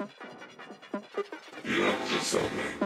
You have up to something.